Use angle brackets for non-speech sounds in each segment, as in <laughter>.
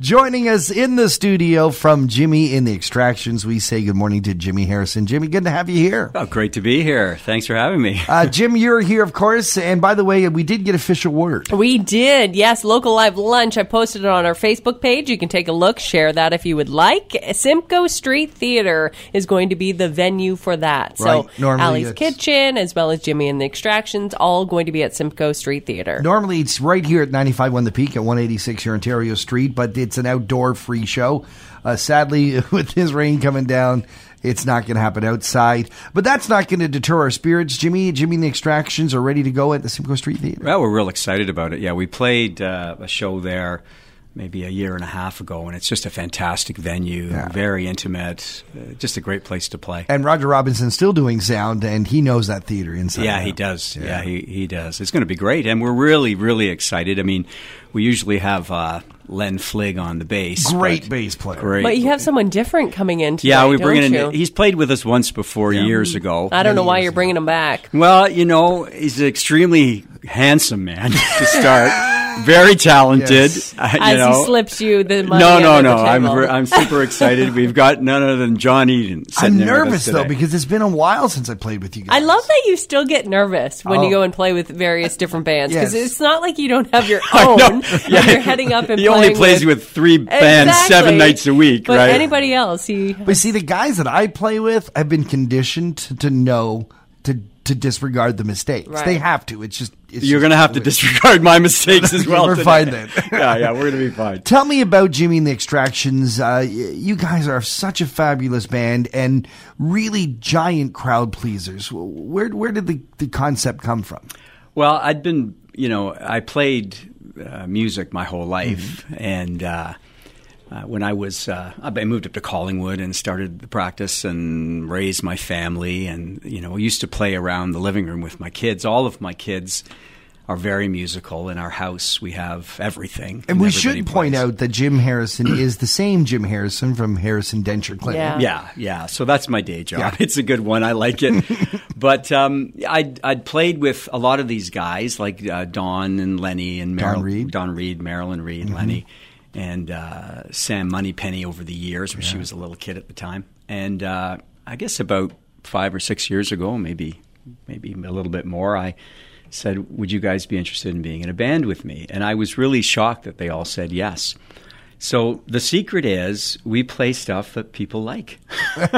Joining us in the studio from Jimmy in the Extractions, we say good morning to Jimmy Harrison. Jimmy, good to have you here. Oh, great to be here. Thanks for having me. Uh, Jim, you're here, of course. And by the way, we did get official word. We did, yes. Local Live Lunch. I posted it on our Facebook page. You can take a look, share that if you would like. Simcoe Street Theater is going to be the venue for that. Right. So, Normally Allie's it's- Kitchen, as well as Jimmy and the Extractions, all going to be at Simcoe Street Theater. Normally, it's right here at 95 The Peak at 186 here Ontario Street, but it's an outdoor free show. Uh, sadly, <laughs> with this rain coming down, it's not going to happen outside. But that's not going to deter our spirits. Jimmy, Jimmy and the Extractions are ready to go at the Simcoe Street Theater. Well, we're real excited about it. Yeah, we played uh, a show there maybe a year and a half ago, and it's just a fantastic venue, Yeah. very intimate, uh, just a great place to play. And Roger Robinson's still doing sound, and he knows that theater inside. yeah, out. he does. Yeah, he, he does. It's going to be great, and we're really, really excited. I mean, we usually have uh, Len Fligg on the bass. Great but- bass player. Great. But you have someone different coming in today, yeah, we bring don't in. you? He's played with us once before years ago. I don't know why you're bringing him back. Well, you know, he's an extremely handsome man <laughs> to start. Very talented. Yes. uh, you As know. he slips you the money No, no, no. the I'm table. ver- I'm super <laughs> excited. We've got none other than John Eden. I'm sitting there with us nervous though because it's been a while since I played with you guys. I love that you still get nervous when Oh. you go and play with various different bands because Yes. it's not like you don't have your <laughs> own. know. when <laughs> you're heading up and he only playing plays with, three bands Exactly. seven nights a week, but right? anybody else, he But see, the guys that I play with, I've been conditioned to, to know to to disregard the mistakes. Right. They have to. It's just it's You're going to have to disregard my <laughs> mistakes as well. We're today. fine then. <laughs> yeah, yeah, we're going to be fine. Tell me about Jimmy and the Extractions. Uh, you guys are such a fabulous band and really giant crowd pleasers. Where where did the, the concept come from? Well, I'd been, you know, I played uh, music my whole life, and uh, uh, when I was, uh, I moved up to Collingwood and started the practice and raised my family, and you know, I used to play around the living room with my kids. All of my kids are very musical. In our house, we have everything, And we everybody should point out that Jim Harrison <clears throat> is the same Jim Harrison from Harrison Denture Clinic. Yeah. Yeah, yeah. So that's my day job. Yeah. It's a good one. I like it. <laughs> but um, I'd, I'd played with a lot of these guys like uh, Don and Lenny and Don Reed. Don Reed, Marilyn Reed, and Lenny, and uh, Sam Moneypenny over the years when she was a little kid at the time. And uh, I guess about five or six years ago, maybe maybe a little bit more, I said, "Would you guys be interested in being in a band with me?" And I was really shocked that they all said yes. So the secret is we play stuff that people like. <laughs> But,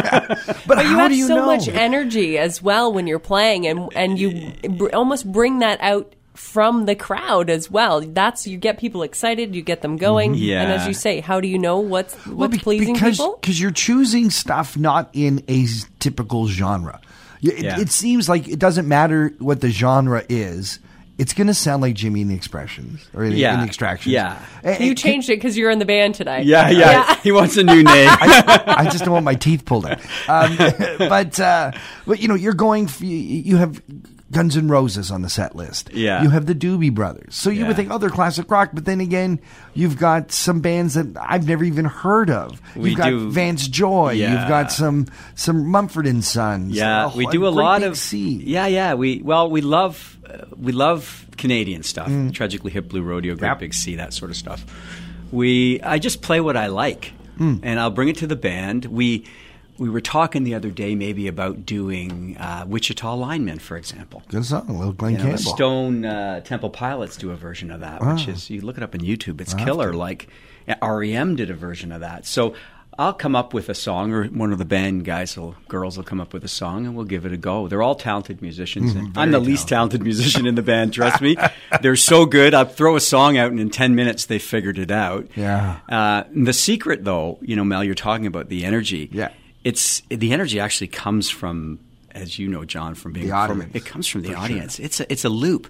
But you have do you so know? much energy as well when you're playing, and and you br- almost bring that out from the crowd as well. That's you get people excited, you get them going, Yeah. and as you say, how do you know what's Well, what's be- pleasing because, people? Because you're choosing stuff not in a typical genre. It, Yeah. it seems like it doesn't matter what the genre is. It's going to sound like Jimmy and the Expressions or in, Yeah. in the Extractions. Yeah. And- You changed it because you're in the band today. Yeah, yeah. He wants a new <laughs> name. I just don't want my teeth pulled out. Um, <laughs> but uh, but you know, you're going. You have Guns N' Roses on the set list. Yeah. You have the Doobie Brothers. So you Yeah. would think, oh, they're classic rock. But then again, you've got some bands that I've never even heard of. We You've got do- Vance Joy. Yeah. You've got some some Mumford and Sons. Yeah, Oh, we do a great lot of sea. yeah, yeah. We well, we love uh, we love Canadian stuff. Tragically Hip Blue Rodeo, Great Yep. Big Sea, that sort of stuff. We I just play what I like, and I'll bring it to the band. We we were talking the other day maybe about doing uh, Wichita Lineman, for example. Good song, little Glenn You know, the Campbell. Stone uh, Temple Pilots do a version of that, which is you look it up on YouTube. It's killer. Like REM did a version of that. So I'll come up with a song, or one of the band guys, will, girls, will come up with a song, and we'll give it a go. They're all talented musicians. and I'm the least talented musician in the band. <laughs> Trust me, they're so good. I'll throw a song out, and in ten minutes they figured it out. Yeah. Uh, the secret, though, you know, Mel, you're talking about the energy. Yeah. It's the energy actually comes from, as you know, John, from being The from- audience, it comes from the for sure. audience. It's a, it's a loop.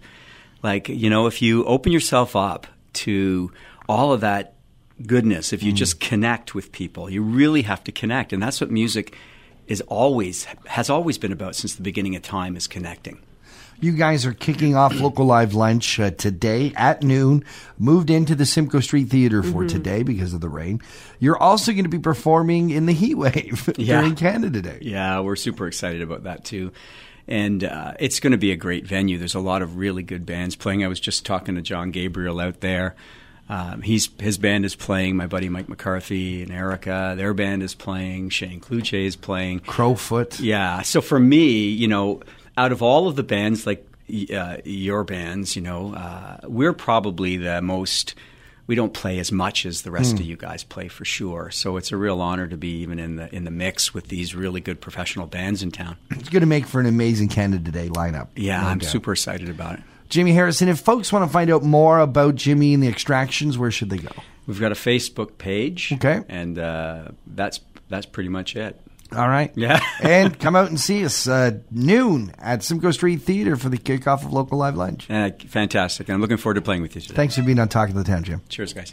Like you know, if you open yourself up to all of that goodness, if you mm. just connect with people, you really have to connect, and that's what music is always has always been about since the beginning of time is connecting. You guys are kicking off local live lunch uh, today at noon. Moved into the Simcoe Street Theater for today because of the rain. You're also going to be performing in the heat wave <laughs> Yeah. during Canada Day. Yeah, we're super excited about that too. And uh, it's going to be a great venue. There's a lot of really good bands playing. I was just talking to John Gabriel out there. Um, he's his band is playing. My buddy Mike McCarthy and Erica, their band is playing. Shane Kluche is playing. Crowfoot. Yeah. So for me, you know, out of all of the bands, like uh, your bands, you know, uh, we're probably the most. We don't play as much as the rest of you guys play for sure. So it's a real honor to be even in the in the mix with these really good professional bands in town. It's going to make for an amazing Canada Day lineup. Yeah, No I'm doubt. super excited about it. Jimmy Harrison, if folks want to find out more about Jimmy and the extractions, where should they go? We've got a Facebook page. Okay. And uh, that's that's pretty much it. All right. Yeah. <laughs> and come out and see us uh, noon at Simcoe Street Theater for the kickoff of Local Live Lunch. Uh, fantastic. And I'm looking forward to playing with you today. Thanks for being on Talking of the Town, Jim. Cheers, guys.